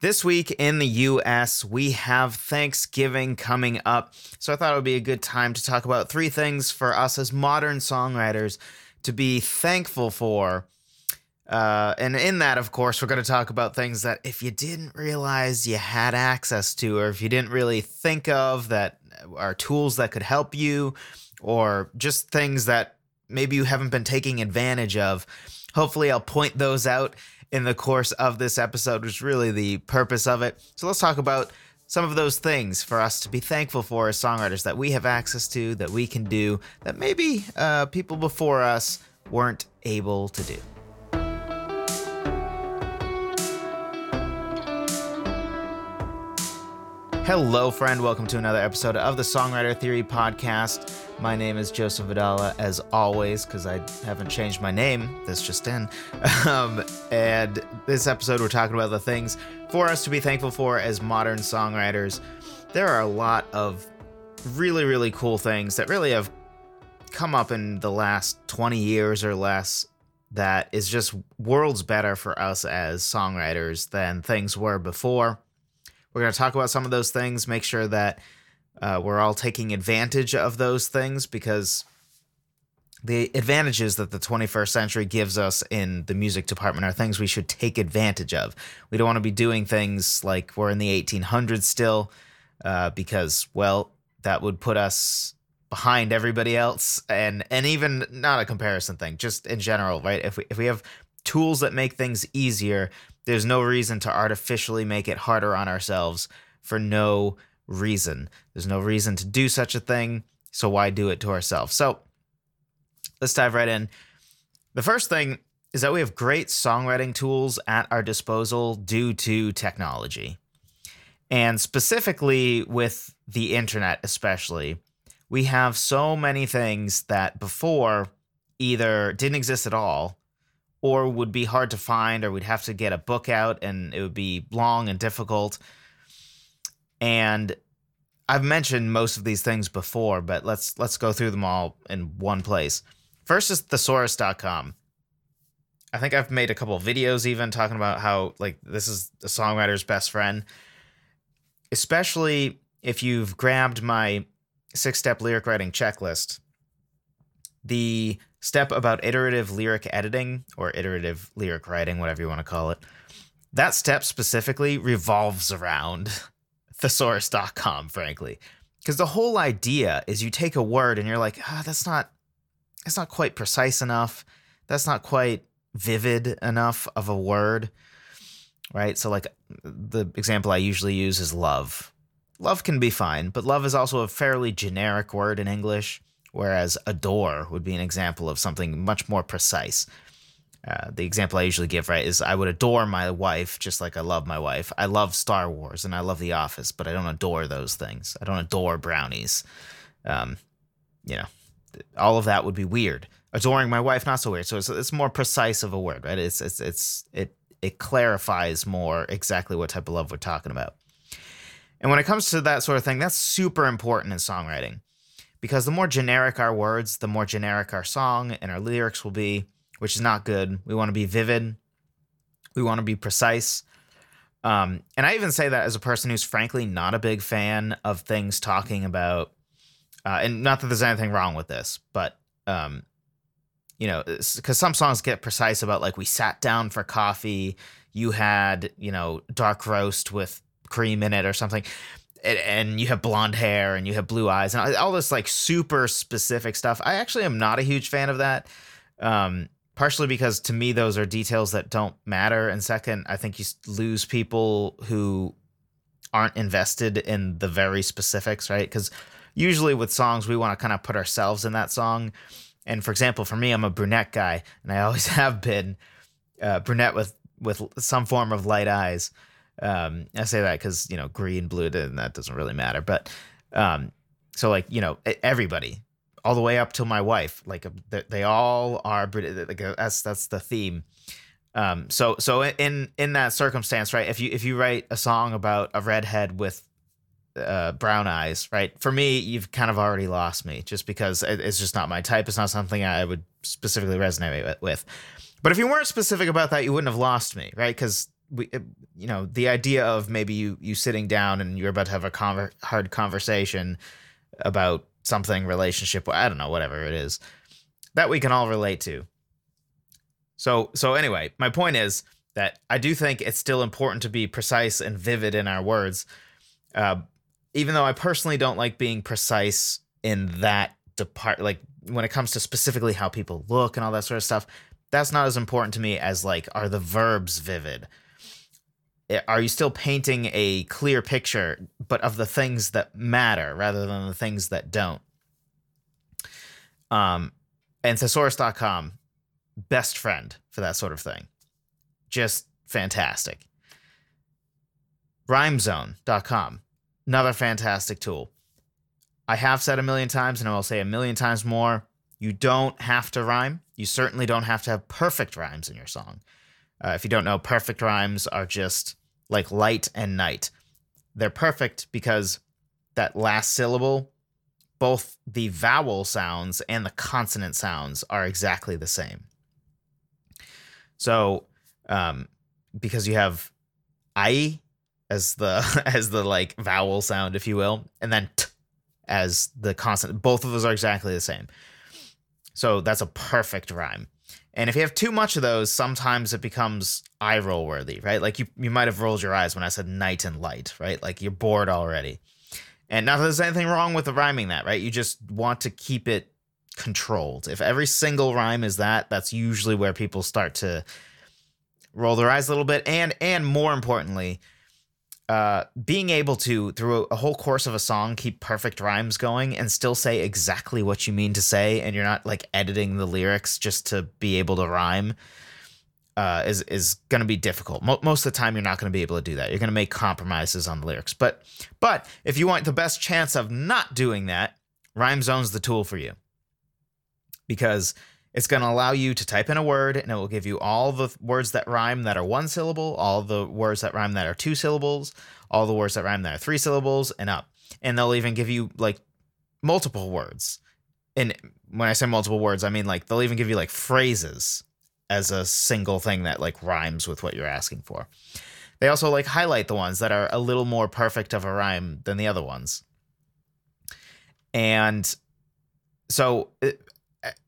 This week in the US, we have Thanksgiving coming up. So I thought it would be a good time to talk about three things for us as modern songwriters to be thankful for. Uh, and in that, of course, we're going to talk about things that if you didn't realize you had access to, or if you didn't really think of that are tools that could help you, or just things that maybe you haven't been taking advantage of. Hopefully, I'll point those out in the course of this episode, which is really the purpose of it. So let's talk about some of those things for us to be thankful for as songwriters that we have access to, that we can do, that maybe uh, people before us weren't able to do. Hello, friend. Welcome to another episode of the Songwriter Theory Podcast. My name is Joseph Vidala, as always, because I haven't changed my name. This just in. Um, and this episode, we're talking about the things for us to be thankful for as modern songwriters. There are a lot of really, really cool things that really have come up in the last 20 years or less that is just worlds better for us as songwriters than things were before we're going to talk about some of those things, make sure that uh, we're all taking advantage of those things because the advantages that the 21st century gives us in the music department are things we should take advantage of. We don't want to be doing things like we're in the 1800s still, uh, because, well, that would put us behind everybody else and and even not a comparison thing just in general right if we if we have tools that make things easier there's no reason to artificially make it harder on ourselves for no reason. There's no reason to do such a thing, so why do it to ourselves? So let's dive right in. The first thing is that we have great songwriting tools at our disposal due to technology. And specifically with the internet, especially, we have so many things that before either didn't exist at all or would be hard to find, or we'd have to get a book out and it would be long and difficult. And I've mentioned most of these things before, but let's let's go through them all in one place. First is thesaurus.com. I think I've made a couple videos even talking about how like this is the songwriter's best friend. Especially if you've grabbed my six-step lyric writing checklist. The step about iterative lyric editing or iterative lyric writing, whatever you want to call it, that step specifically revolves around thesaurus.com, frankly. Because the whole idea is you take a word and you're like, ah, oh, that's not that's not quite precise enough. That's not quite vivid enough of a word. Right? So like the example I usually use is love. Love can be fine, but love is also a fairly generic word in English whereas adore would be an example of something much more precise. Uh, the example I usually give, right, is I would adore my wife just like I love my wife. I love Star Wars and I love The Office, but I don't adore those things. I don't adore brownies. Um, you know, all of that would be weird. Adoring my wife, not so weird. So it's, it's more precise of a word, right? It's it's it's it it clarifies more exactly what type of love we're talking about. And when it comes to that sort of thing, that's super important in songwriting because the more generic our words, the more generic our song and our lyrics will be, which is not good. We want to be vivid, we want to be precise. Um, and I even say that as a person who's frankly not a big fan of things talking about, uh, and not that there's anything wrong with this, but um, you know, because some songs get precise about like we sat down for coffee, you had you know dark roast with cream in it or something and, you have blonde hair and you have blue eyes and all this like super specific stuff. I actually am not a huge fan of that. Um, partially because to me those are details that don't matter, and second, I think you lose people who aren't invested in the very specifics, right? Because usually with songs we want to kind of put ourselves in that song. And for example, for me, I'm a brunette guy, and I always have been uh, brunette with with some form of light eyes. Um, I say that because you know green, blue, and that doesn't really matter. But um, so like you know everybody, all the way up to my wife, like they all are. Like that's that's the theme. Um, so so in in that circumstance, right? If you if you write a song about a redhead with uh, brown eyes, right? For me, you've kind of already lost me, just because it's just not my type. It's not something I would specifically resonate with. But if you weren't specific about that, you wouldn't have lost me, right? Because we you know the idea of maybe you you sitting down and you're about to have a conver- hard conversation about something relationship i don't know whatever it is that we can all relate to. So so anyway my point is that i do think it's still important to be precise and vivid in our words uh, even though i personally don't like being precise in that depart like when it comes to specifically how people look and all that sort of stuff that's not as important to me as like are the verbs vivid are you still painting a clear picture but of the things that matter rather than the things that don't? Um and thesaurus.com best friend for that sort of thing. Just fantastic. Rhymezone.com another fantastic tool. I have said a million times and i will say a million times more you don't have to rhyme. You certainly don't have to have perfect rhymes in your song uh, if you don't know, perfect rhymes are just like light and night. They're perfect because that last syllable, both the vowel sounds and the consonant sounds are exactly the same. So, um, because you have I as the as the like vowel sound, if you will, and then t as the consonant, both of those are exactly the same. So that's a perfect rhyme. And if you have too much of those, sometimes it becomes eye roll worthy, right? Like you, you might have rolled your eyes when I said night and light, right? Like you're bored already. And not that there's anything wrong with the rhyming that, right? You just want to keep it controlled. If every single rhyme is that, that's usually where people start to roll their eyes a little bit. And and more importantly, uh, being able to through a whole course of a song keep perfect rhymes going and still say exactly what you mean to say and you're not like editing the lyrics just to be able to rhyme uh, is is going to be difficult. Mo- most of the time, you're not going to be able to do that. You're going to make compromises on the lyrics. But but if you want the best chance of not doing that, Rhyme Zone's the tool for you because it's going to allow you to type in a word and it will give you all the words that rhyme that are one syllable, all the words that rhyme that are two syllables, all the words that rhyme that are three syllables and up. And they'll even give you like multiple words. And when I say multiple words, I mean like they'll even give you like phrases as a single thing that like rhymes with what you're asking for. They also like highlight the ones that are a little more perfect of a rhyme than the other ones. And so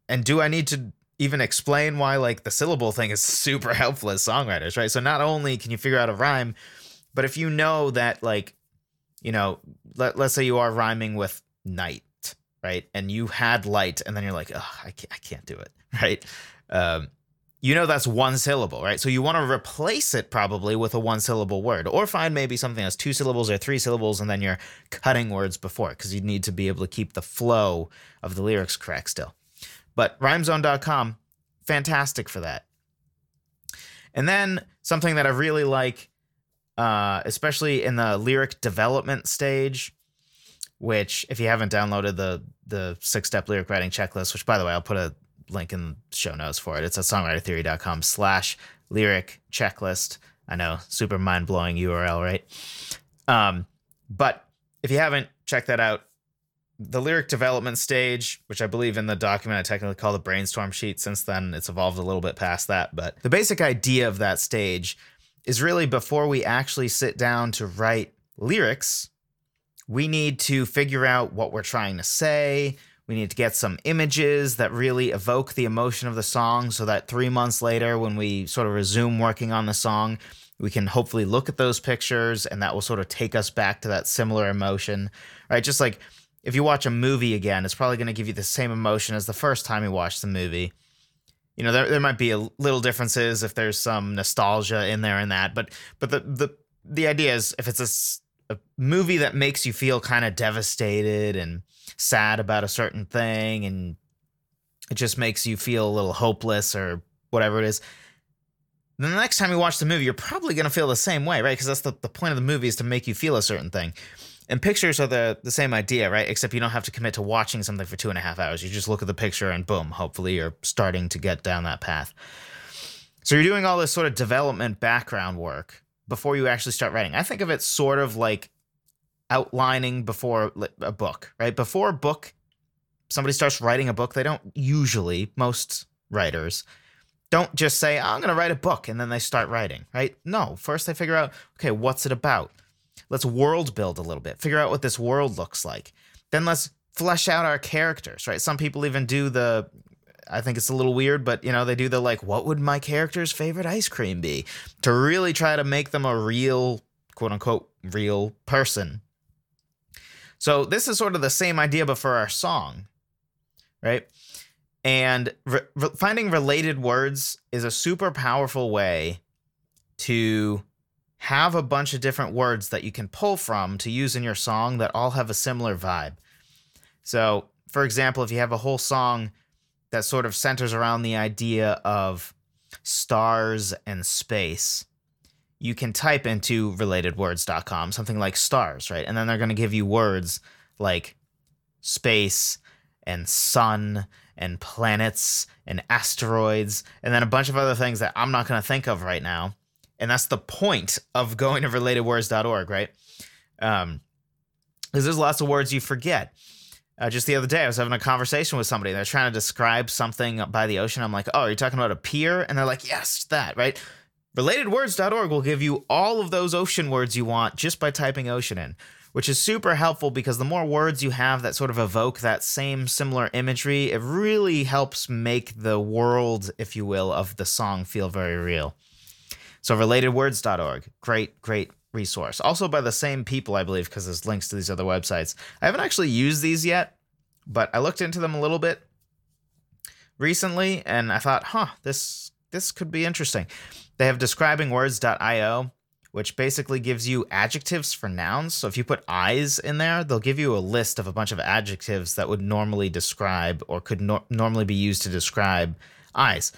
and do I need to even explain why like the syllable thing is super helpful as songwriters, right? So not only can you figure out a rhyme, but if you know that like, you know, let, let's say you are rhyming with night, right? And you had light and then you're like, oh, I can't, I can't do it, right? Um, you know that's one syllable, right? So you want to replace it probably with a one syllable word, or find maybe something that's two syllables or three syllables, and then you're cutting words before because you need to be able to keep the flow of the lyrics correct still. But rhymezone.com, fantastic for that. And then something that I really like, uh, especially in the lyric development stage, which if you haven't downloaded the the six step lyric writing checklist, which by the way I'll put a link in the show notes for it. It's at songwritertheory.com slash lyric checklist. I know, super mind blowing URL, right? Um, but if you haven't checked that out, the lyric development stage, which I believe in the document I technically call the brainstorm sheet. Since then, it's evolved a little bit past that. But the basic idea of that stage is really before we actually sit down to write lyrics, we need to figure out what we're trying to say. We need to get some images that really evoke the emotion of the song so that three months later, when we sort of resume working on the song, we can hopefully look at those pictures and that will sort of take us back to that similar emotion, right? Just like if you watch a movie again, it's probably going to give you the same emotion as the first time you watched the movie. You know, there, there might be a little differences if there's some nostalgia in there and that, but but the the the idea is if it's a, a movie that makes you feel kind of devastated and sad about a certain thing and it just makes you feel a little hopeless or whatever it is then the next time you watch the movie you're probably going to feel the same way right because that's the, the point of the movie is to make you feel a certain thing and pictures are the the same idea, right? Except you don't have to commit to watching something for two and a half hours. You just look at the picture and boom, hopefully you're starting to get down that path. So you're doing all this sort of development background work before you actually start writing. I think of it sort of like outlining before a book, right? Before a book, somebody starts writing a book, they don't usually, most writers, don't just say, I'm going to write a book and then they start writing, right? No, first they figure out, okay, what's it about? Let's world build a little bit, figure out what this world looks like. Then let's flesh out our characters, right? Some people even do the, I think it's a little weird, but you know, they do the like, what would my character's favorite ice cream be? To really try to make them a real, quote unquote, real person. So this is sort of the same idea, but for our song, right? And re- finding related words is a super powerful way to have a bunch of different words that you can pull from to use in your song that all have a similar vibe. So, for example, if you have a whole song that sort of centers around the idea of stars and space, you can type into relatedwords.com something like stars, right? And then they're going to give you words like space and sun and planets and asteroids and then a bunch of other things that I'm not going to think of right now. And that's the point of going to relatedwords.org, right? Um, because there's lots of words you forget. Uh, just the other day, I was having a conversation with somebody. They're trying to describe something by the ocean. I'm like, oh, you're talking about a pier? And they're like, yes, that, right? Relatedwords.org will give you all of those ocean words you want just by typing ocean in which is super helpful because the more words you have that sort of evoke that same similar imagery, it really helps make the world, if you will, of the song feel very real. So, relatedwords.org, great, great resource. Also by the same people, I believe, because there's links to these other websites. I haven't actually used these yet, but I looked into them a little bit recently and I thought, huh, this this could be interesting. They have describingwords.io which basically gives you adjectives for nouns. So if you put eyes in there, they'll give you a list of a bunch of adjectives that would normally describe or could no- normally be used to describe eyes.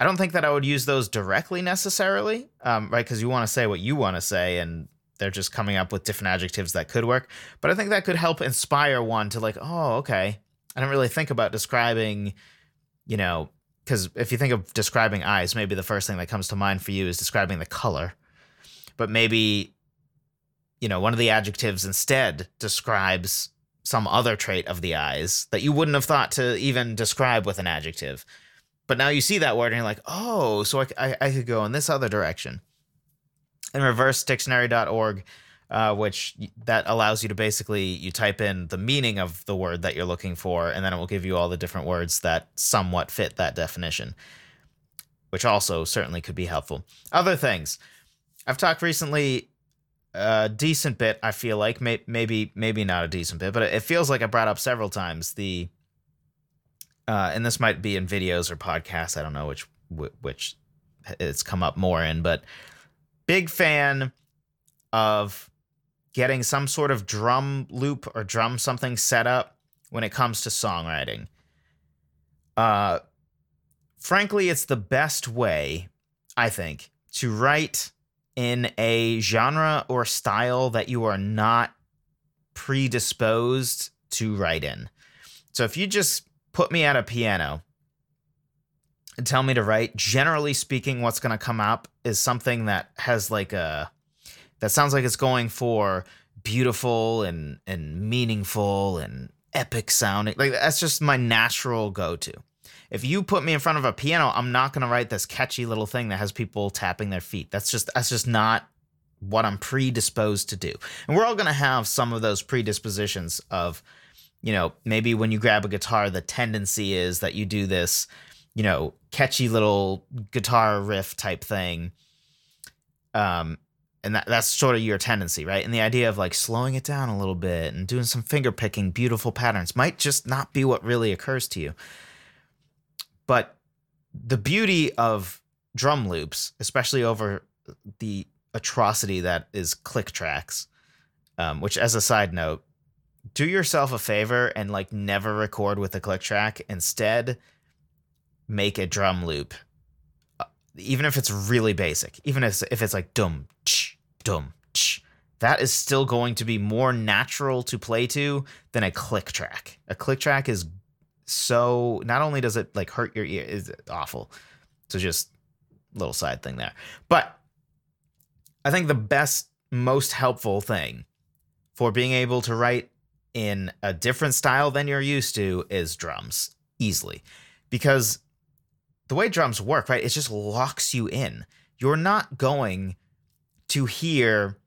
I don't think that I would use those directly necessarily, um, right? Because you want to say what you want to say, and they're just coming up with different adjectives that could work. But I think that could help inspire one to like, oh, okay. I don't really think about describing, you know, because if you think of describing eyes, maybe the first thing that comes to mind for you is describing the color but maybe you know one of the adjectives instead describes some other trait of the eyes that you wouldn't have thought to even describe with an adjective but now you see that word and you're like oh so i, I, I could go in this other direction and reversedictionary.org uh, which that allows you to basically you type in the meaning of the word that you're looking for and then it will give you all the different words that somewhat fit that definition which also certainly could be helpful other things I've talked recently a decent bit. I feel like maybe maybe not a decent bit, but it feels like I brought up several times the. Uh, and this might be in videos or podcasts. I don't know which which it's come up more in, but big fan of getting some sort of drum loop or drum something set up when it comes to songwriting. Uh, frankly, it's the best way, I think, to write in a genre or style that you are not predisposed to write in. So if you just put me at a piano and tell me to write, generally speaking, what's going to come up is something that has like a that sounds like it's going for beautiful and and meaningful and epic sounding. Like that's just my natural go to. If you put me in front of a piano, I'm not going to write this catchy little thing that has people tapping their feet. That's just that's just not what I'm predisposed to do. And we're all going to have some of those predispositions of you know, maybe when you grab a guitar the tendency is that you do this, you know, catchy little guitar riff type thing. Um and that, that's sort of your tendency, right? And the idea of like slowing it down a little bit and doing some finger picking, beautiful patterns might just not be what really occurs to you. But the beauty of drum loops, especially over the atrocity that is click tracks, um, which as a side note, do yourself a favor and like never record with a click track. Instead, make a drum loop, uh, even if it's really basic, even if, if it's like dum, ch, dum, ch, that is still going to be more natural to play to than a click track. A click track is so not only does it like hurt your ear, is awful. So just little side thing there. But I think the best, most helpful thing for being able to write in a different style than you're used to is drums easily. Because the way drums work, right? It just locks you in. You're not going to hear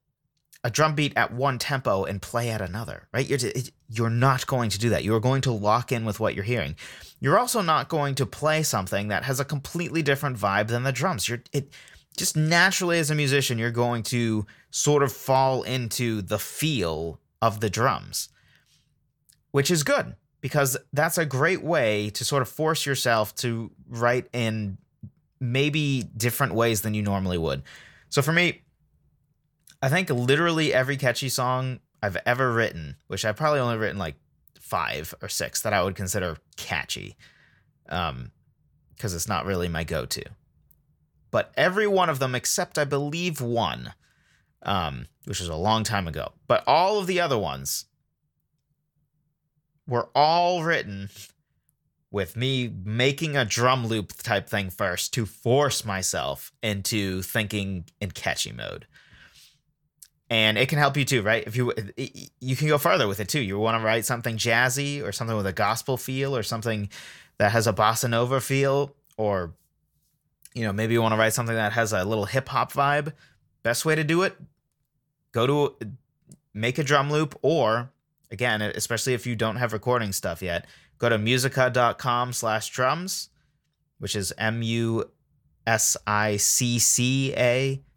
a drum beat at one tempo and play at another, right? You're, you're not going to do that. You're going to lock in with what you're hearing. You're also not going to play something that has a completely different vibe than the drums. You're it just naturally as a musician, you're going to sort of fall into the feel of the drums, which is good because that's a great way to sort of force yourself to write in maybe different ways than you normally would. So for me, I think literally every catchy song I've ever written, which I've probably only written like five or six that I would consider catchy, um, because it's not really my go-to. But every one of them, except I believe one, um, which was a long time ago, but all of the other ones were all written with me making a drum loop type thing first to force myself into thinking in catchy mode. And it can help you too right? If you you can go further with it too. You want to write something jazzy or something with a gospel feel or something that has a bossa nova feel or you know maybe you want to write something that has a little hip hop vibe best way to do it go to make a drum loop or again especially if you don't have recording stuff yet go to musicca.com slash drums which is m-u-s-i-c-c-a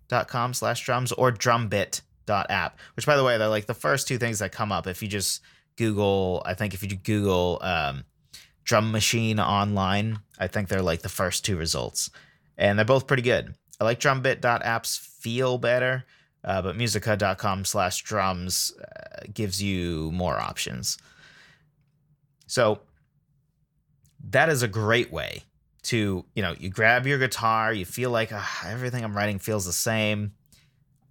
dot com slash drums or drumbit dot app which by the way they're like the first two things that come up if you just google i think if you google um, drum machine online i think they're like the first two results. And they're both pretty good. I like drumbit.apps feel better uh, but musicca.com slash drums uh, gives you more options so that is a great way to you know you grab your guitar you feel like uh, everything i'm writing feels the same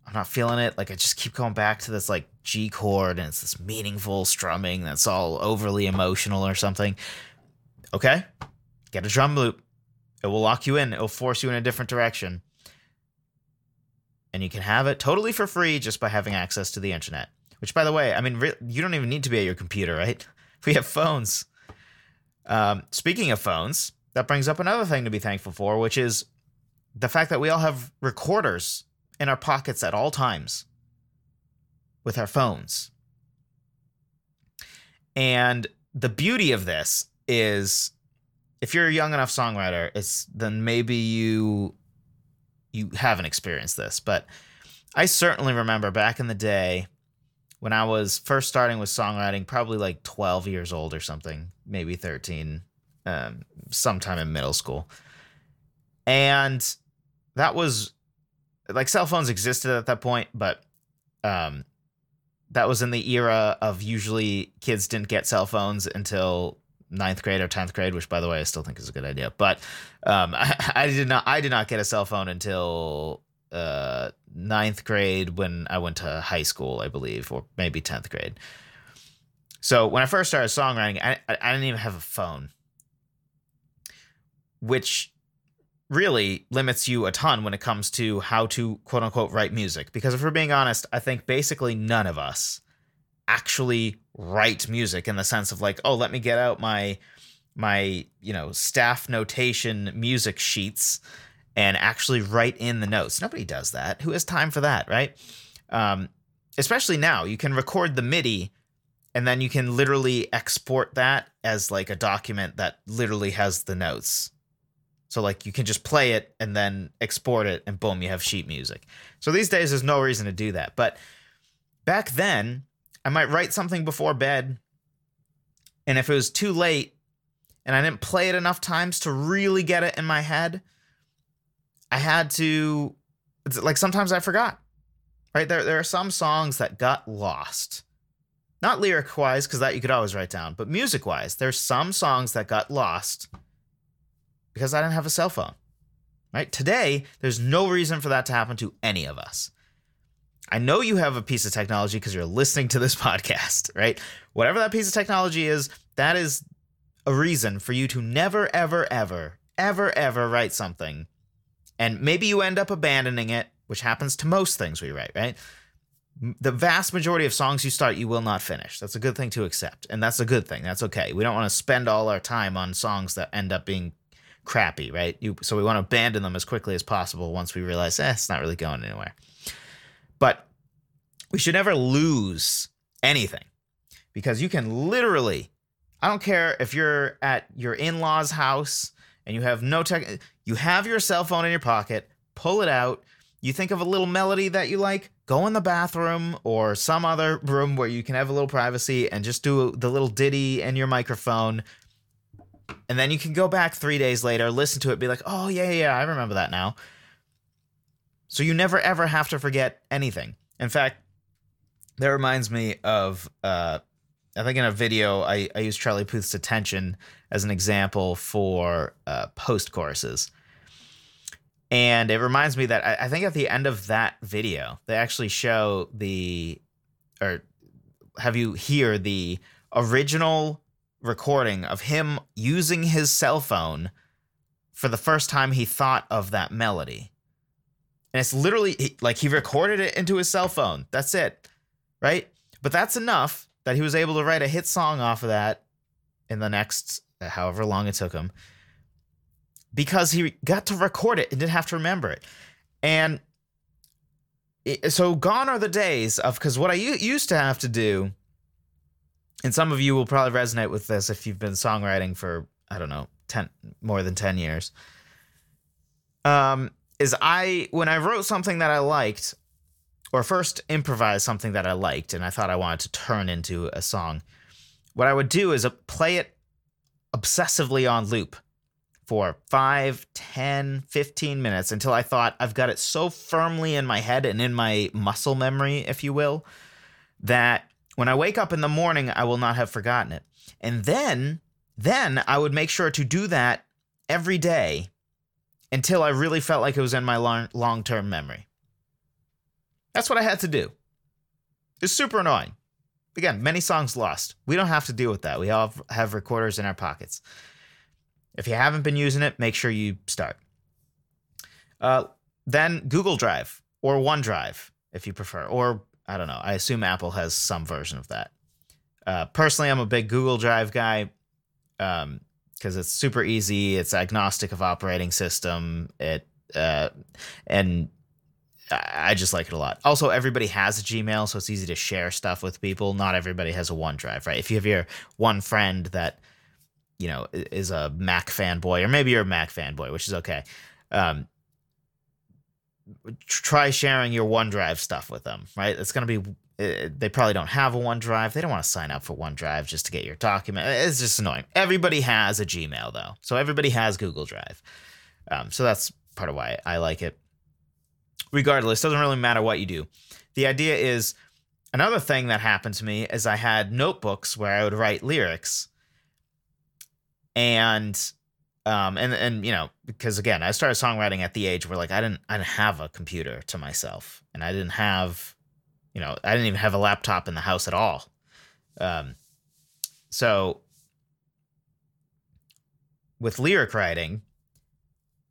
I'm not feeling it. Like I just keep going back to this like G chord and it's this meaningful strumming that's all overly emotional or something. Okay, get a drum loop. It will lock you in. It will force you in a different direction. And you can have it totally for free just by having access to the internet. Which, by the way, I mean, re- you don't even need to be at your computer, right? We have phones. Um, speaking of phones, that brings up another thing to be thankful for, which is the fact that we all have recorders in our pockets at all times with our phones. And the beauty of this is if you're a young enough songwriter, it's then maybe you you haven't experienced this, but I certainly remember back in the day when I was first starting with songwriting, probably like 12 years old or something, maybe 13, um, sometime in middle school. And that was like cell phones existed at that point, but um, that was in the era of usually kids didn't get cell phones until ninth grade or tenth grade, which by the way I still think is a good idea. But um, I, I, did not I did not get a cell phone until uh, ninth grade when I went to high school, I believe, or maybe tenth grade. So when I first started songwriting, I, I didn't even have a phone, which really limits you a ton when it comes to how to quote unquote write music. Because if we're being honest, I think basically none of us actually write music in the sense of like, oh, let me get out my my you know staff notation music sheets and actually write in the notes. Nobody does that. Who has time for that, right? Um, especially now, you can record the MIDI and then you can literally export that as like a document that literally has the notes so like you can just play it and then export it and boom, you have sheet music. So these days there's no reason to do that. But back then, I might write something before bed and if it was too late and I didn't play it enough times to really get it in my head, I had to like sometimes I forgot. Right? There there are some songs that got lost. Not lyric wise, because that you could always write down, but music wise, there's some songs that got lost because I didn't have a cell phone. Right? Today, there's no reason for that to happen to any of us. I know you have a piece of technology because you're listening to this podcast, right? Whatever that piece of technology is, that is a reason for you to never, ever, ever, ever, ever write something. And maybe you end up abandoning it, which happens to most things we write, right? The vast majority of songs you start, you will not finish. That's a good thing to accept. And that's a good thing. That's okay. We don't want to spend all our time on songs that end up being crappy, right? You, so we want to abandon them as quickly as possible once we realize, eh, it's not really going anywhere. But we should never lose anything because you can literally, I don't care if you're at your in law's house and you have no tech, you have your cell phone in your pocket, pull it out. You think of a little melody that you like, go in the bathroom or some other room where you can have a little privacy and just do the little ditty in your microphone. And then you can go back three days later, listen to it, be like, oh, yeah, yeah, I remember that now. So you never ever have to forget anything. In fact, that reminds me of, uh, I think in a video, I, I used Charlie Puth's attention as an example for uh, post choruses. And it reminds me that I, I think at the end of that video, they actually show the, or have you hear the original recording of him using his cell phone for the first time he thought of that melody. And it's literally like he recorded it into his cell phone. That's it. Right? But that's enough that he was able to write a hit song off of that in the next however long it took him because he got to record it and didn't have to remember it. And it, so gone are the days of because what I used to have to do, and some of you will probably resonate with this if you've been songwriting for I don't know ten more than ten years. Um, is I when I wrote something that I liked, or first improvised something that I liked and I thought I wanted to turn into a song, what I would do is uh, play it obsessively on loop for 5, 10, 15 minutes until I thought I've got it so firmly in my head and in my muscle memory, if you will, that when I wake up in the morning, I will not have forgotten it. And then, then I would make sure to do that every day until I really felt like it was in my long term memory. That's what I had to do. It's super annoying. Again, many songs lost. We don't have to deal with that. We all have recorders in our pockets. If you haven't been using it, make sure you start. Uh, then Google Drive or OneDrive, if you prefer, or I don't know. I assume Apple has some version of that. Uh, personally, I'm a big Google Drive guy because it's super easy. It's agnostic of operating system. It uh, and I just like it a lot. Also, everybody has a Gmail, so it's easy to share stuff with people. Not everybody has a OneDrive, right? If you have your one friend that you know is a Mac fanboy, or maybe you're a Mac fanboy, which is okay. Um, try sharing your OneDrive stuff with them, right? It's gonna be uh, they probably don't have a OneDrive. They don't want to sign up for OneDrive just to get your document. It's just annoying. Everybody has a Gmail though, so everybody has Google Drive. Um, so that's part of why I like it. Regardless, doesn't really matter what you do. The idea is another thing that happened to me is I had notebooks where I would write lyrics and um and and you know because again i started songwriting at the age where like i didn't i didn't have a computer to myself and i didn't have you know i didn't even have a laptop in the house at all. Um so with lyric writing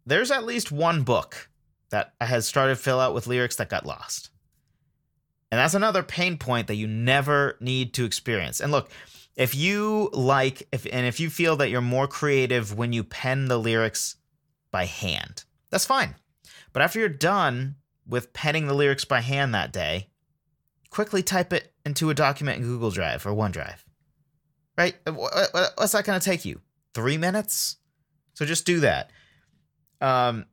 there's at least one book that i had started fill out with lyrics that got lost. And that's another pain point that you never need to experience. And look if you like if and if you feel that you're more creative when you pen the lyrics by hand that's fine. But after you're done with penning the lyrics by hand that day quickly type it into a document in google drive or onedrive right uh, uh, uh, what's that going to take you three minutes so just do that um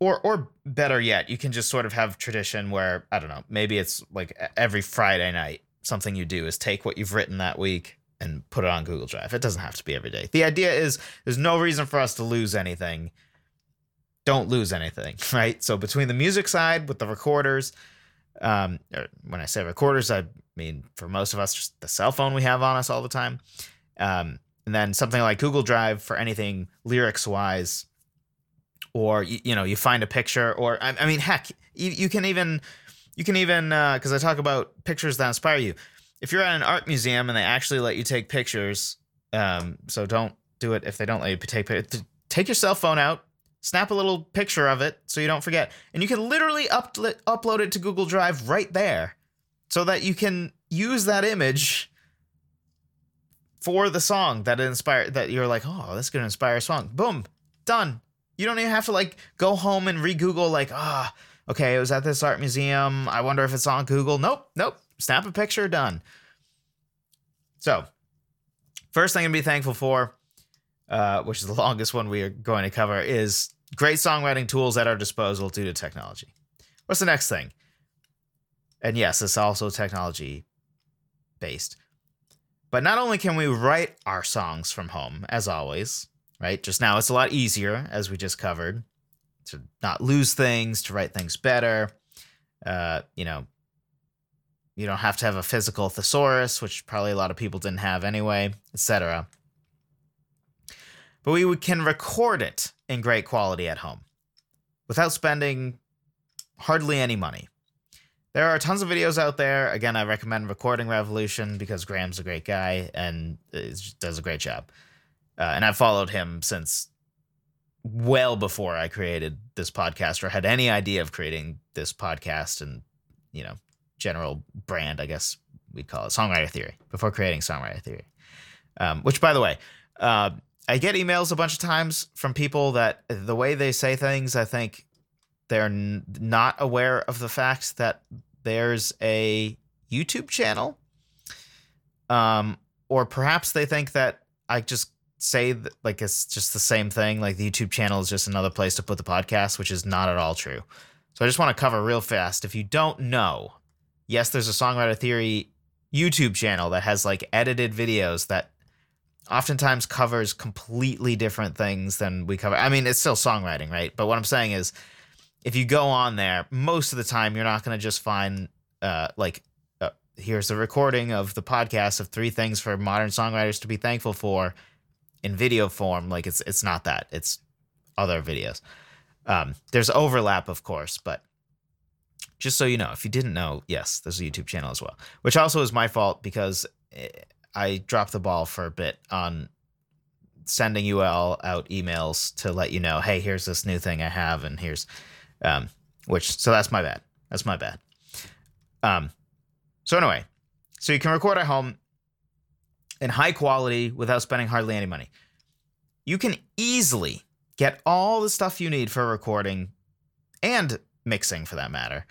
or or better yet you can just sort of have tradition where i don't know maybe it's like every friday night something you do is take what you've written that week and put it on Google Drive. It doesn't have to be every day. The idea is there's no reason for us to lose anything. Don't lose anything, right? So between the music side with the recorders, um, when I say recorders, I mean for most of us, just the cell phone we have on us all the time, um, and then something like Google Drive for anything lyrics wise, or you, you know you find a picture, or I, I mean heck, you, you can even you can even because uh, I talk about pictures that inspire you. If you're at an art museum and they actually let you take pictures, um, so don't do it if they don't let you take take your cell phone out, snap a little picture of it so you don't forget, and you can literally up- upload it to Google Drive right there, so that you can use that image for the song that inspired that you're like, oh, that's gonna inspire a song. Boom, Done. You don't even have to like go home and re-Google like, ah, oh, okay, it was at this art museum. I wonder if it's on Google. Nope, nope. Snap a picture, done. So, first thing to be thankful for, uh, which is the longest one we are going to cover, is great songwriting tools at our disposal due to technology. What's the next thing? And yes, it's also technology based. But not only can we write our songs from home, as always, right? Just now it's a lot easier, as we just covered, to not lose things, to write things better. Uh, you know, you don't have to have a physical thesaurus, which probably a lot of people didn't have anyway, etc. But we can record it in great quality at home without spending hardly any money. There are tons of videos out there. Again, I recommend Recording Revolution because Graham's a great guy and does a great job. Uh, and I've followed him since well before I created this podcast or had any idea of creating this podcast and, you know, general brand, I guess we'd call it Songwriter Theory before creating Songwriter Theory. Um, which, by the way, uh, I get emails a bunch of times from people that the way they say things, I think they're n- not aware of the fact that there's a YouTube channel. Um, or perhaps they think that I just say like it's just the same thing. Like the YouTube channel is just another place to put the podcast, which is not at all true. So I just want to cover real fast. If you don't know, yes, there's a Songwriter Theory YouTube channel that has like edited videos that oftentimes covers completely different things than we cover. I mean, it's still songwriting, right? But what I'm saying is if you go on there, most of the time you're not going to just find uh, like uh, here's the recording of the podcast of three things for modern songwriters to be thankful for in video form. Like it's it's not that. It's other videos. Um, there's overlap, of course, but just so you know, if you didn't know, yes, there's a YouTube channel as well, which also is my fault because eh, I dropped the ball for a bit on sending you all out emails to let you know, hey, here's this new thing I have, and here's um, which so that's my bad. That's my bad. Um, so anyway, so you can record at home in high quality without spending hardly any money. You can easily get all the stuff you need for recording and mixing for that matter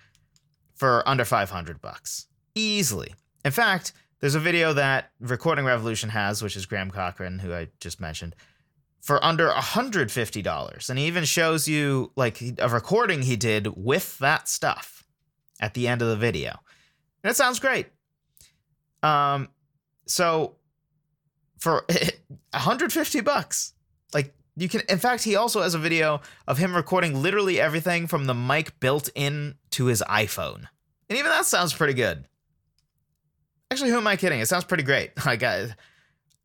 for under 500 bucks. Easily. In fact, there's a video that Recording Revolution has, which is Graham Cochran, who I just mentioned, for under $150. And he even shows you like a recording he did with that stuff at the end of the video. And it sounds great. Um so for 150 bucks, like you can in fact he also has a video of him recording literally everything from the mic built in to his iPhone. And even that sounds pretty good. Actually, who am I kidding? It sounds pretty great. Like I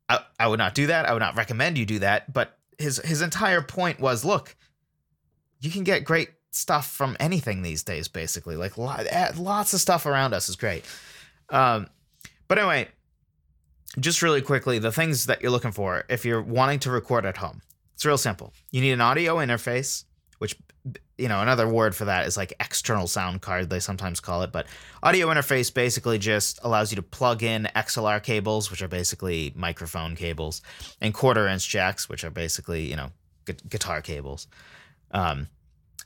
I, I would not do that. I would not recommend you do that. But his his entire point was, look, you can get great stuff from anything these days. Basically, like eh, lots of stuff around us is great. Um, but anyway, just really quickly, the things that you're looking for if you're wanting to record at home, it's real simple. You need an audio interface, which you know, another word for that is like external sound card, they sometimes call it. But audio interface basically just allows you to plug in XLR cables, which are basically microphone cables, and quarter inch jacks, which are basically, you know, gu- guitar cables. Um,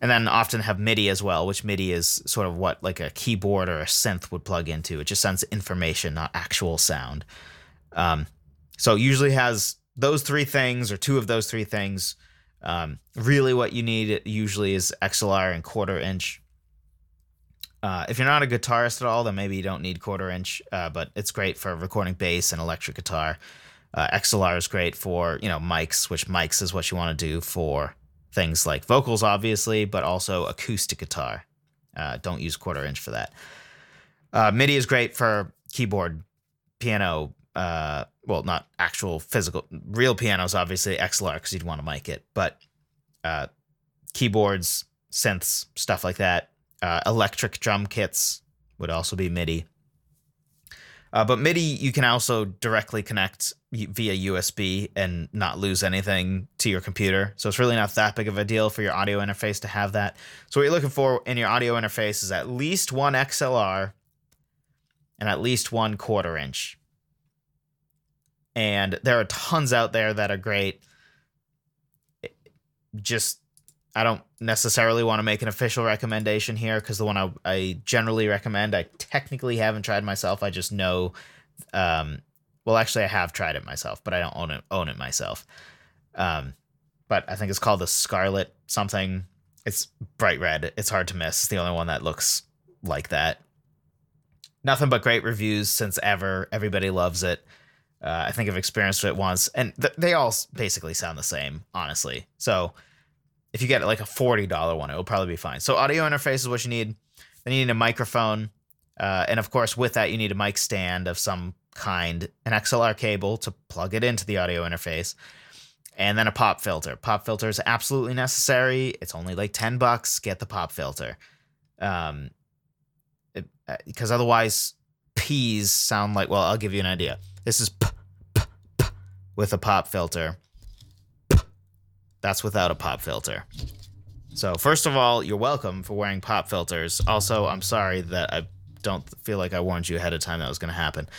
and then often have MIDI as well, which MIDI is sort of what like a keyboard or a synth would plug into. It just sends information, not actual sound. Um, so usually has those three things or two of those three things um, really, what you need usually is XLR and quarter inch. Uh, if you're not a guitarist at all, then maybe you don't need quarter inch, uh, but it's great for recording bass and electric guitar. Uh, XLR is great for you know mics, which mics is what you want to do for things like vocals, obviously, but also acoustic guitar. Uh, don't use quarter inch for that. Uh, MIDI is great for keyboard, piano, uh, well, not actual physical, real pianos, obviously XLR because you'd want to mic it, but uh, keyboards, synths, stuff like that. Uh, electric drum kits would also be MIDI. Uh, but MIDI, you can also directly connect via USB and not lose anything to your computer. So it's really not that big of a deal for your audio interface to have that. So what you're looking for in your audio interface is at least one XLR and at least one quarter inch and there are tons out there that are great. just I don't necessarily want to make an official recommendation here because the one I, I generally recommend I technically haven't tried myself. I just know, um, well, actually I have tried it myself, but I don't own it own it myself. Um, but I think it's called the Scarlett something. It's bright red. It's hard to miss. It's the only one that looks like that. Nothing but great reviews since ever. Everybody loves it. Uh, I think I've experienced it once, and th- they all basically sound the same, honestly. So if you get like a forty dollar one, it will probably be fine. So audio interface is what you need. Then you need a microphone, uh, and of course, with that, you need a mic stand of some kind, an XLR cable to plug it into the audio interface, and then a pop filter. Pop filter is absolutely necessary. It's only like ten bucks. Get the pop filter, um, because uh, otherwise, P's sound like. Well, I'll give you an idea. This is p, with a pop filter. That's without a pop filter. So, first of all, you're welcome for wearing pop filters. Also, I'm sorry that I don't feel like I warned you ahead of time that was going to happen.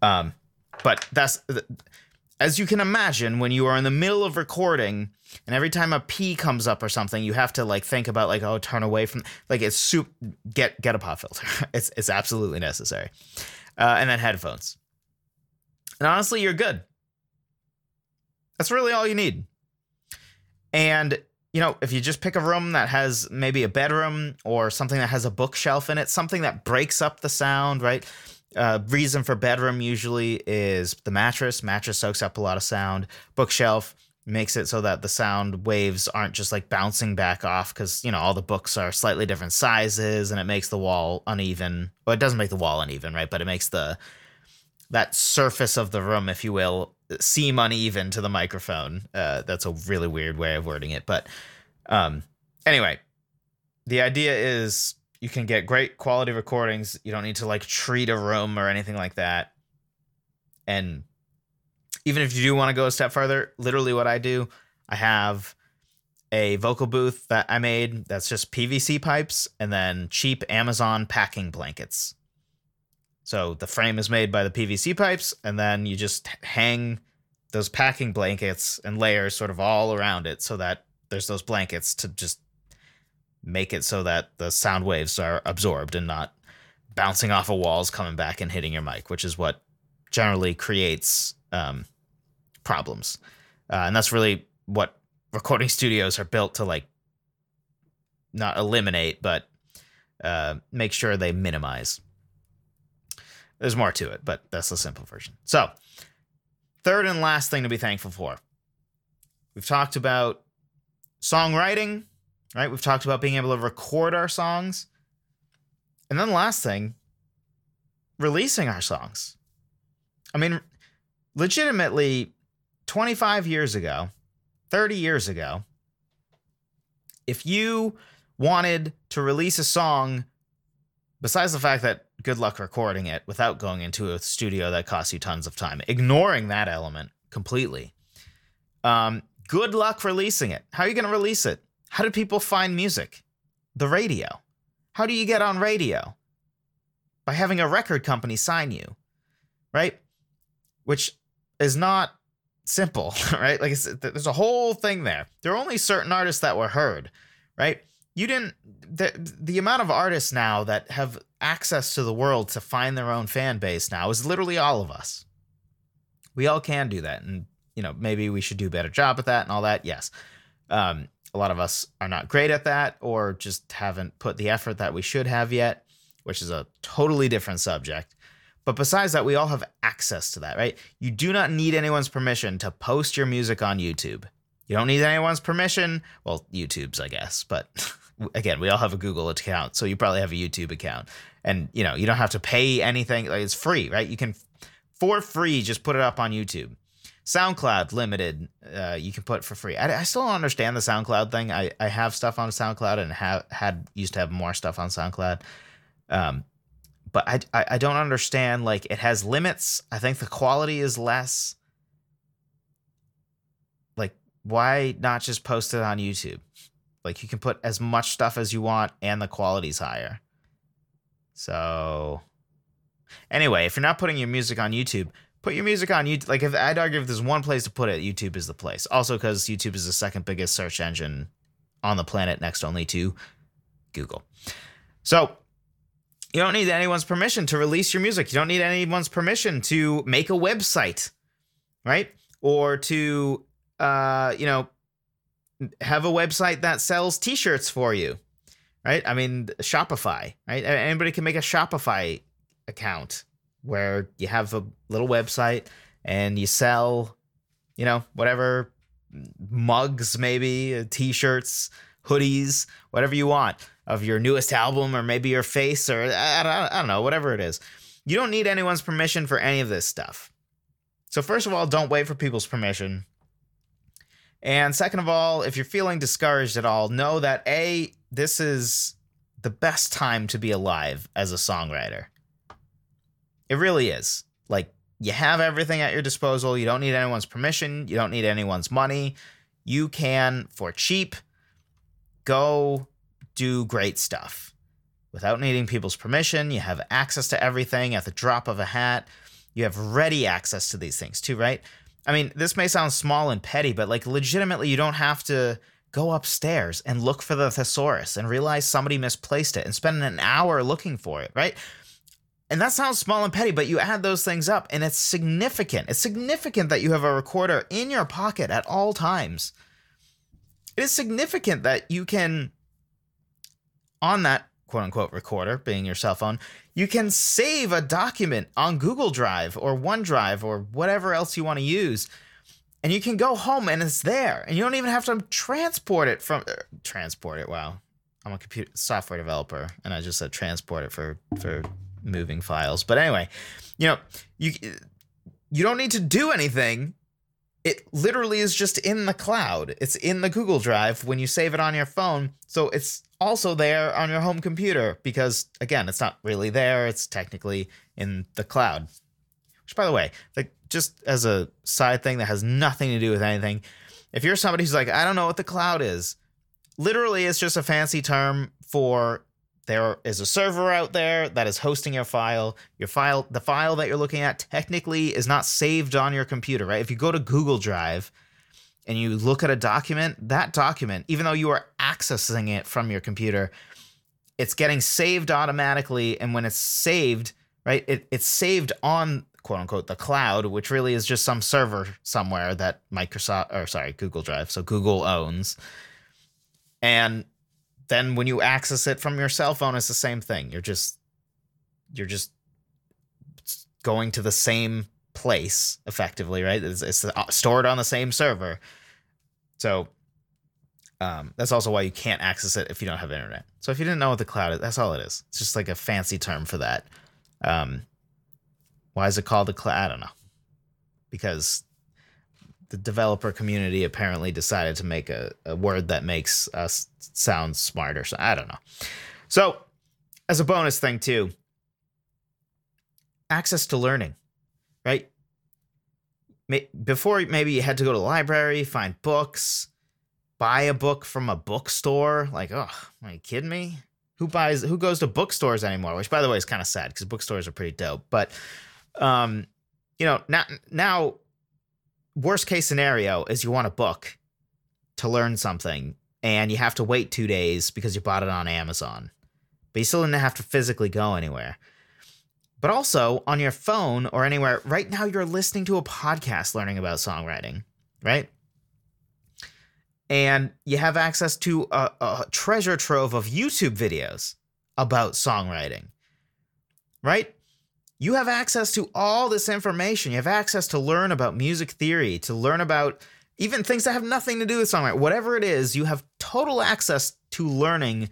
Um, but that's as you can imagine when you are in the middle of recording and every time a p comes up or something you have to like think about like oh turn away from like it's soup get get a pop filter it's it's absolutely necessary uh, and then headphones and honestly you're good that's really all you need and you know, if you just pick a room that has maybe a bedroom or something that has a bookshelf in it, something that breaks up the sound, right? Uh, reason for bedroom usually is the mattress. Mattress soaks up a lot of sound. Bookshelf makes it so that the sound waves aren't just like bouncing back off because you know all the books are slightly different sizes and it makes the wall uneven. Well, it doesn't make the wall uneven, right? But it makes the that surface of the room, if you will, seem uneven to the microphone. Uh, that's a really weird way of wording it, but um, anyway, the idea is you can get great quality recordings. You don't need to like treat a room or anything like that. And even if you do want to go a step further, literally what I do, I have a vocal booth that I made that's just PVC pipes and then cheap Amazon packing blankets. So the frame is made by the PVC pipes, and then you just hang those packing blankets and layers sort of all around it so that there's those blankets to just make it so that the sound waves are absorbed and not bouncing off of walls, coming back and hitting your mic, which is what generally creates um, problems. Uh, and that's really what recording studios are built to like not eliminate, but uh, make sure they minimize. There's more to it, but that's the simple version. So, third and last thing to be thankful for. We've talked about songwriting, right? We've talked about being able to record our songs. And then the last thing, releasing our songs. I mean, legitimately, 25 years ago, 30 years ago, if you wanted to release a song, besides the fact that good luck recording it without going into a studio that costs you tons of time, ignoring that element completely. Um, good luck releasing it. How are you going to release it? How do people find music? The radio. How do you get on radio? By having a record company sign you, right? Which is not simple, right? Like there's a whole thing there. There are only certain artists that were heard, right? You didn't the the amount of artists now that have access to the world to find their own fan base now is literally all of us. We all can do that. And, you know, maybe we should do a better job at that and all that. Yes. Um, a lot of us are not great at that or just haven't put the effort that we should have yet, which is a totally different subject. But besides that, we all have access to that, right? You do not need anyone's permission to post your music on YouTube. You don't need anyone's permission. Well, YouTube's, I guess, but again, we all have a Google account, so you probably have a YouTube account. And you know you don't have to pay anything like it's free right? You can for free just put it up on youtube. Soundcloud limited uh, you can put for free. I, I, still don't understand the soundcloud thing. I, I have stuff on soundcloud and have had used to have more stuff on soundcloud. Um, but I, I i don't understand like it has limits. I think the quality is less. Like why not just post it on youtube like you can put as much stuff as you want and the quality's higher so, anyway, if you're not putting your music on YouTube, put your music on YouTube. Like, if I'd argue if there's one place to put it, YouTube is the place. Also, because YouTube is the second biggest search engine on the planet, next only to Google. So, you don't need anyone's permission to release your music. You don't need anyone's permission to make a website, right? Or to, uh, you know, have a website that sells T-shirts for you, right? I mean, Shopify, right? Anybody can make a Shopify account where you have a little website and you sell, you know, whatever mugs, maybe uh, t-shirts, hoodies, whatever you want of your newest album or maybe your face or I don't, I don't know, whatever it is. You don't need anyone's permission for any of this stuff. So first of all, don't wait for people's permission. And second of all, if you're feeling discouraged at all, know that A, this is the best time to be alive as a songwriter. It really is. Like, you have everything at your disposal. You don't need anyone's permission. You don't need anyone's money. You can, for cheap, go do great stuff without needing people's permission. You have access to everything at the drop of a hat. You have ready access to these things too, right? I mean, this may sound small and petty, but like legitimately, you don't have to go upstairs and look for the thesaurus and realize somebody misplaced it and spend an hour looking for it, right? And that sounds small and petty, but you add those things up and it's significant. It's significant that you have a recorder in your pocket at all times. It is significant that you can, on that quote unquote recorder, being your cell phone, you can save a document on Google Drive or OneDrive or whatever else you want to use. And you can go home and it's there. And you don't even have to transport it from uh, transport it. Wow. I'm a computer software developer and I just said transport it for for moving files. But anyway, you know, you you don't need to do anything. It literally is just in the cloud. It's in the Google Drive when you save it on your phone. So it's also there on your home computer because again, it's not really there. It's technically in the cloud. Which by the way, like just as a side thing that has nothing to do with anything, if you're somebody who's like, I don't know what the cloud is, literally it's just a fancy term for there is a server out there that is hosting your file. Your file, the file that you're looking at, technically is not saved on your computer, right? If you go to Google Drive and you look at a document, that document, even though you are accessing it from your computer, it's getting saved automatically. And when it's saved, right, it, it's saved on quote unquote the cloud, which really is just some server somewhere that Microsoft or sorry, Google Drive, so Google owns. And then when you access it from your cell phone, it's the same thing. You're just you're just going to the same place effectively, right? It's, it's uh, stored on the same server. So um, that's also why you can't access it if you don't have internet. So if you didn't know what the cloud is, that's all it is. It's just like a fancy term for that. Um, why is it called the cloud? I don't know. Because the developer community apparently decided to make a, a word that makes us sound smarter. So I don't know. So, as a bonus thing, too, access to learning, right? Before, maybe you had to go to the library, find books, buy a book from a bookstore. Like, oh, are you kidding me? Who buys, who goes to bookstores anymore? Which, by the way, is kind of sad because bookstores are pretty dope. But, um, you know, now, now worst case scenario is you want a book to learn something and you have to wait two days because you bought it on Amazon, but you still didn't have to physically go anywhere. But also on your phone or anywhere, right now you're listening to a podcast learning about songwriting, right? And you have access to a, a treasure trove of YouTube videos about songwriting, right? you have access to all this information. You have access to learn about music theory, to learn about even things that have nothing to do with songwriting. Whatever it is, you have total access to learning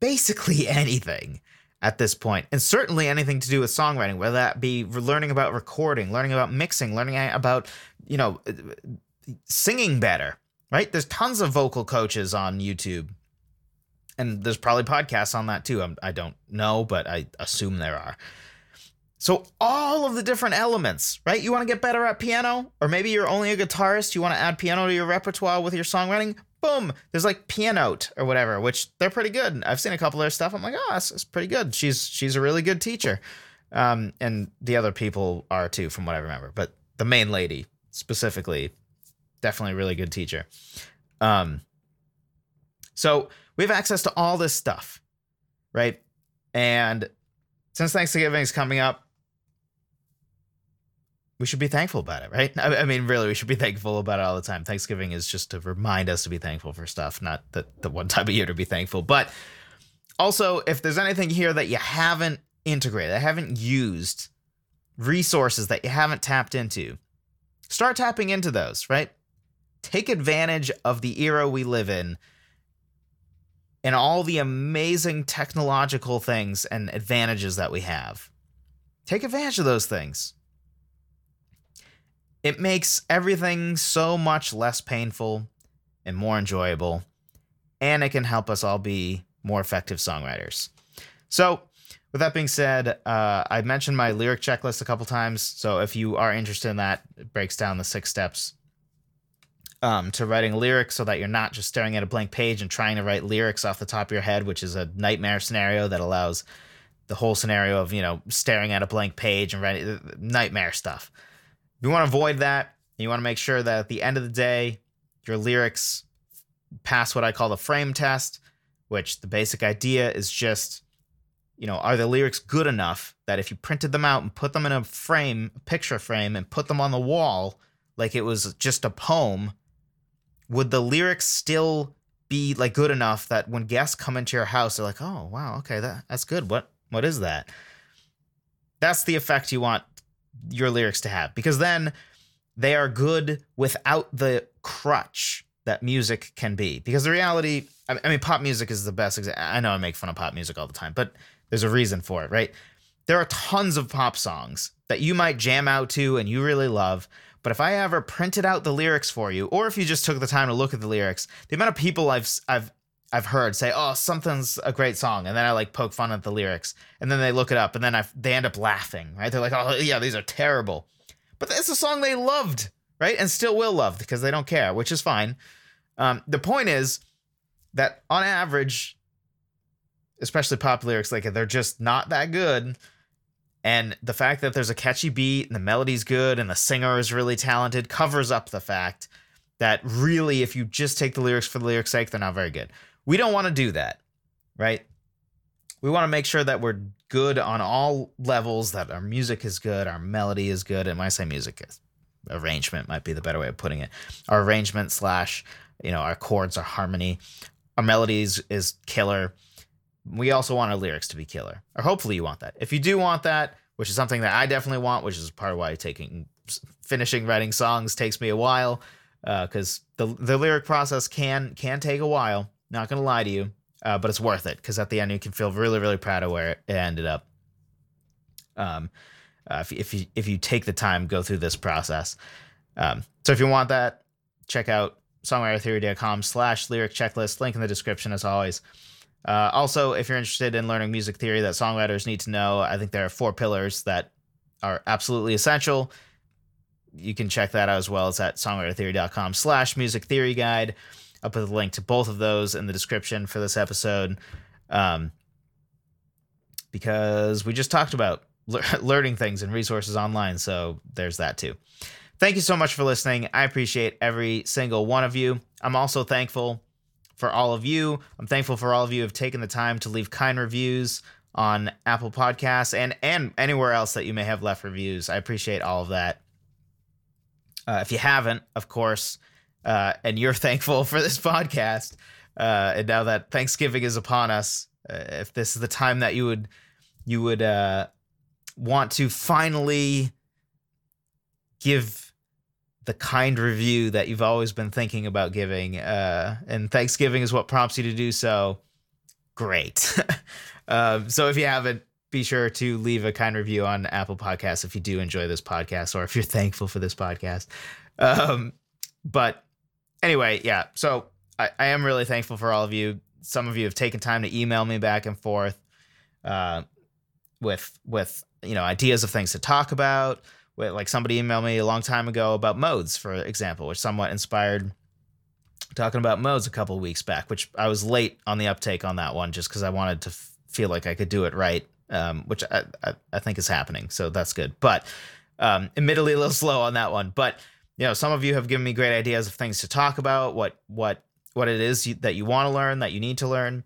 basically anything at this point, and certainly anything to do with songwriting, whether that be learning about recording, learning about mixing, learning about, you know, uh, singing better, right? There's tons of vocal coaches on YouTube. And there's probably podcasts on that too. I'm, I do not know, but I assume there are. So all of the different elements, right? You want to get better at piano, or maybe you're only a guitarist. You want to add piano to your repertoire with your songwriting. Boom! There's like Pianote or whatever, which they're pretty good. I've seen a couple of their stuff. I'm like, oh, that's pretty good. She's she's a really good teacher. Um, and the other people are too, from what I remember. But the main lady specifically, definitely a really good teacher. Um, so we have access to all this stuff, right? And since Thanksgiving is coming up, we should be thankful about it, right? I, I, mean, really, we should be thankful about it all the time. Thanksgiving is just to remind us to be thankful for stuff, not the, the one time a year to be thankful. But also, if there's anything here that you haven't integrated, that haven't used, resources that you haven't tapped into, start tapping into those, right? Take advantage of the era we live in and all the amazing technological things and advantages that we have. Take advantage of those things it makes everything so much less painful and more enjoyable, and it can help us all be more effective songwriters. So, with that being said, uh, I mentioned my lyric checklist a couple times. So, if you are interested in that, it breaks down the six steps um, to writing lyrics so that you're not just staring at a blank page and trying to write lyrics off the top of your head, which is a nightmare scenario that allows the whole scenario of, you know, staring at a blank page and writing nightmare stuff you want to avoid that. You want to make sure that at the end of the day, your lyrics pass what I call the frame test, which the basic idea is just, you know, are the lyrics good enough that if you printed them out and put them in a frame, a picture frame, and put them on the wall like it was just a poem, would the lyrics still be like good enough that when guests come into your house, they're like, oh wow, okay, that that's good. What what is that? That's the effect you want your lyrics to have because then they are good without the crutch that music can be. Because the reality, I mean, pop music is the best. I know I make fun of pop music all the time, but there's a reason for it, right? There are tons of pop songs that you might jam out to and you really love. But if I ever printed out the lyrics for you, or if you just took the time to look at the lyrics, the amount of people I've I've I've heard say, "Oh, something's a great song," and then I like poke fun at the lyrics, and then they look it up, and then I they end up laughing, right? They're like, "Oh, yeah, these are terrible," but it's a song they loved, right, and still will love because they don't care, which is fine. Um, the point is that on average, especially pop lyrics, like they're just not that good. And the fact that there's a catchy beat and the melody's good and the singer is really talented covers up the fact that really, if you just take the lyrics for the lyrics' sake, they're not very good. We don't want to do that, right? We want to make sure that we're good on all levels, that our music is good, our melody is good. And when I say music, arrangement might be the better way of putting it. Our arrangement slash, you know, our chords, our harmony, our melodies is killer. We also want our lyrics to be killer, or hopefully you want that. If you do want that, which is something that I definitely want, which is part of why taking finishing writing songs takes me a while, because uh, the the lyric process can can take a while. Not gonna lie to you, uh, but it's worth it because at the end you can feel really really proud of where it ended up. Um, uh, if if you if you take the time go through this process, um, so if you want that, check out songwritertheory.com slash lyric checklist. Link in the description as always. Uh, also, if you're interested in learning music theory that songwriters need to know, I think there are four pillars that are absolutely essential. You can check that out as well. It's at songwritertheory.com slash music theory guide. I'll put the link to both of those in the description for this episode. Um, because we just talked about le- learning things and resources online. So there's that too. Thank you so much for listening. I appreciate every single one of you. I'm also thankful for all of you. I'm thankful for all of you who have taken the time to leave kind reviews on Apple Podcasts and and anywhere else that you may have left reviews. I appreciate all of that. Uh, if you haven't, of course, uh, and you're thankful for this podcast. Uh, and now that Thanksgiving is upon us, uh, if this is the time that you would you would uh, want to finally give the kind review that you've always been thinking about giving, uh, and Thanksgiving is what prompts you to do so. Great. um, so if you haven't, be sure to leave a kind review on Apple Podcasts if you do enjoy this podcast or if you're thankful for this podcast. Um, but anyway, yeah. So I, I am really thankful for all of you. Some of you have taken time to email me back and forth uh, with with you know ideas of things to talk about. With, like somebody emailed me a long time ago about modes, for example, which somewhat inspired talking about modes a couple weeks back. Which I was late on the uptake on that one, just because I wanted to f- feel like I could do it right um, which I, I, I think is happening. So that's good. But um, admittedly, a little slow on that one. But you know, some of you have given me great ideas of things to talk about, what what what it is you, that you want to learn, that you need to learn.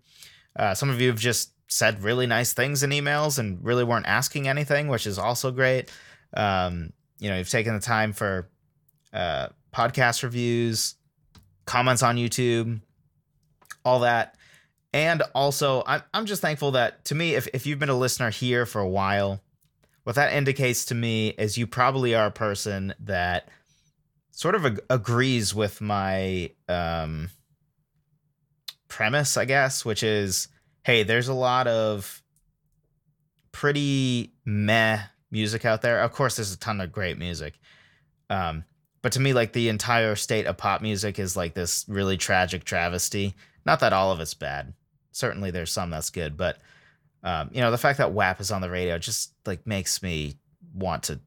Uh, some of you have just said really nice things in emails and really weren't asking anything, which is also great. Um, you know, you've taken the time for uh, podcast reviews, comments on YouTube, all that. And also, I'm, I'm just thankful that to me, if, if you've been a listener here for a while, what that indicates to me is you probably are a person that sort of ag- agrees with my um, premise, I guess, which is hey, there's a lot of pretty meh music out there. Of course, there's a ton of great music. Um, but to me, like the entire state of pop music is like this really tragic travesty. Not that all of it's bad. Certainly, there's some that's good, but um, you know, the fact that WAP is on the radio just like makes me want to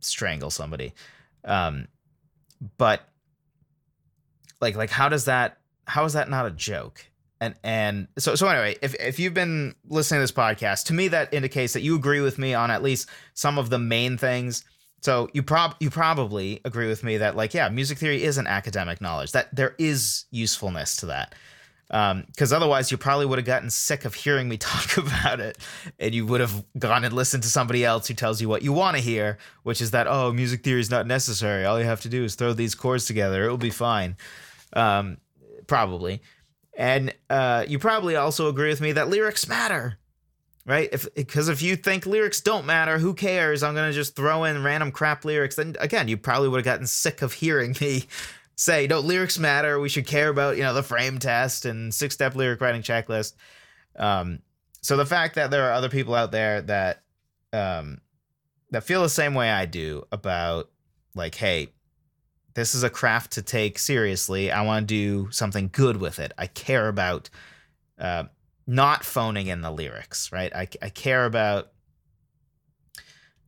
strangle somebody. Um, but like, like how does that? How is that not a joke? And and so so anyway, if if you've been listening to this podcast, to me that indicates that you agree with me on at least some of the main things. So you prob you probably agree with me that like yeah, music theory is an academic knowledge that there is usefulness to that because um, otherwise you probably would have gotten sick of hearing me talk about it and you would have gone and listened to somebody else who tells you what you want to hear which is that oh music theory is not necessary. All you have to do is throw these chords together. It'll be fine. Um, probably. And uh, you probably also agree with me that lyrics matter right? If because if you think lyrics don't matter who cares? I'm going to just throw in random crap lyrics then again you probably would have gotten sick of hearing me say, no, lyrics matter. We should care about, you know, the frame test and six step lyric writing checklist. Um, so the fact that there are other people out there that, um, that feel the same way I do about like, hey, this is a craft to take seriously. I want to do something good with it. I care about, uh, not phoning in the lyrics, right? I, I care about,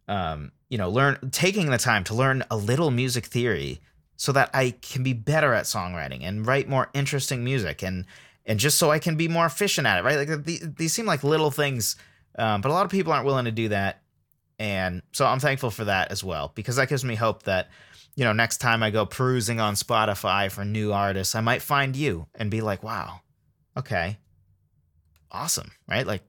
um, you know, learn taking the time to learn a little music theory so that I can be better at songwriting and write more interesting music and and just so I can be more efficient at it, right? Like these, these seem like little things, um, but a lot of people aren't willing to do that, and so I'm thankful for that as well because that gives me hope that you know next time I go perusing on Spotify for new artists, I might find you and be like, wow, okay, awesome, right? Like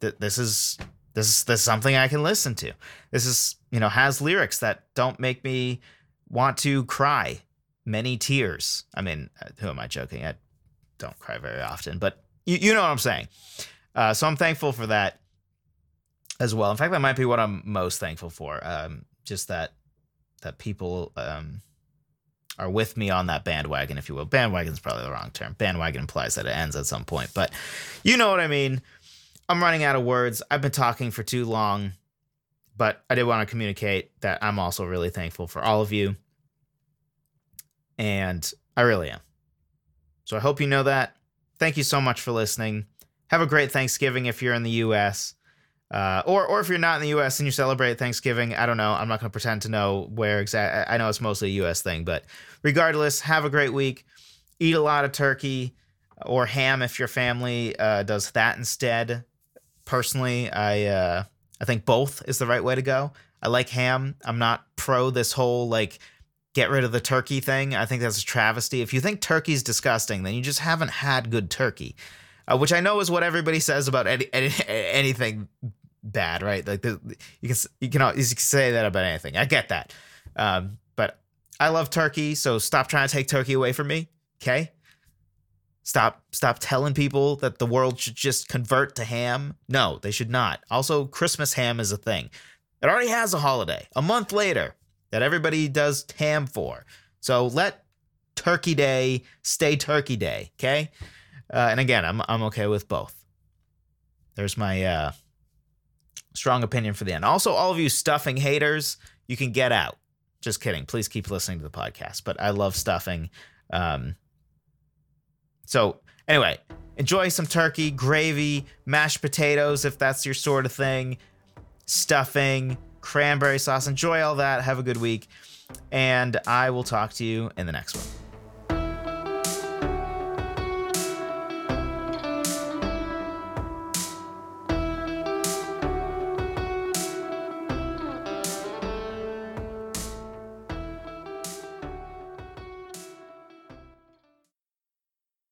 th- this is this is this is something I can listen to. This is you know has lyrics that don't make me want to cry many tears. I mean, uh, who am I joking? I don't cry very often, but you, you know what I'm saying. Uh, so I'm thankful for that as well. In fact, that might be what I'm most thankful for. Um, just that that people um, are with me on that bandwagon, if you will. Bandwagon is probably the wrong term. Bandwagon implies that it ends at some point, but you know what I mean. I'm running out of words. I've been talking for too long. But I did want to communicate that I'm also really thankful for all of you. And I really am. So I hope you know that. Thank you so much for listening. Have a great Thanksgiving if you're in the US. Uh, or, or if you're not in the U.S. and you celebrate Thanksgiving, I don't know. I'm not going to pretend to know where exactly. I know it's mostly a U.S. thing, but regardless, have a great week. Eat a lot of turkey or ham if your family uh, does that instead. Personally, I uh, I think both is the right way to go. I like ham. I'm not pro this whole like get rid of the turkey thing. I think that's a travesty. If you think turkey's disgusting, then you just haven't had good turkey, uh, which I know is what everybody says about any, any, anything bad, right? Like the, you can you can always say that about anything. I get that, um, but I love turkey, so stop trying to take turkey away from me. Okay, Stop stop telling people that the world should just convert to ham. No, they should not. Also, Christmas ham is a thing. It already has a holiday. A month later that everybody does ham for. So let Turkey Day stay Turkey Day, okay? Uh, and again, I'm I'm okay with both. There's my uh, strong opinion for the end. Also, all of you stuffing haters, you can get out. Just kidding. Please keep listening to the podcast. But I love stuffing. Um, so, anyway, enjoy some turkey, gravy, mashed potatoes if that's your sort of thing, stuffing, cranberry sauce. Enjoy all that. Have a good week. And I will talk to you in the next one.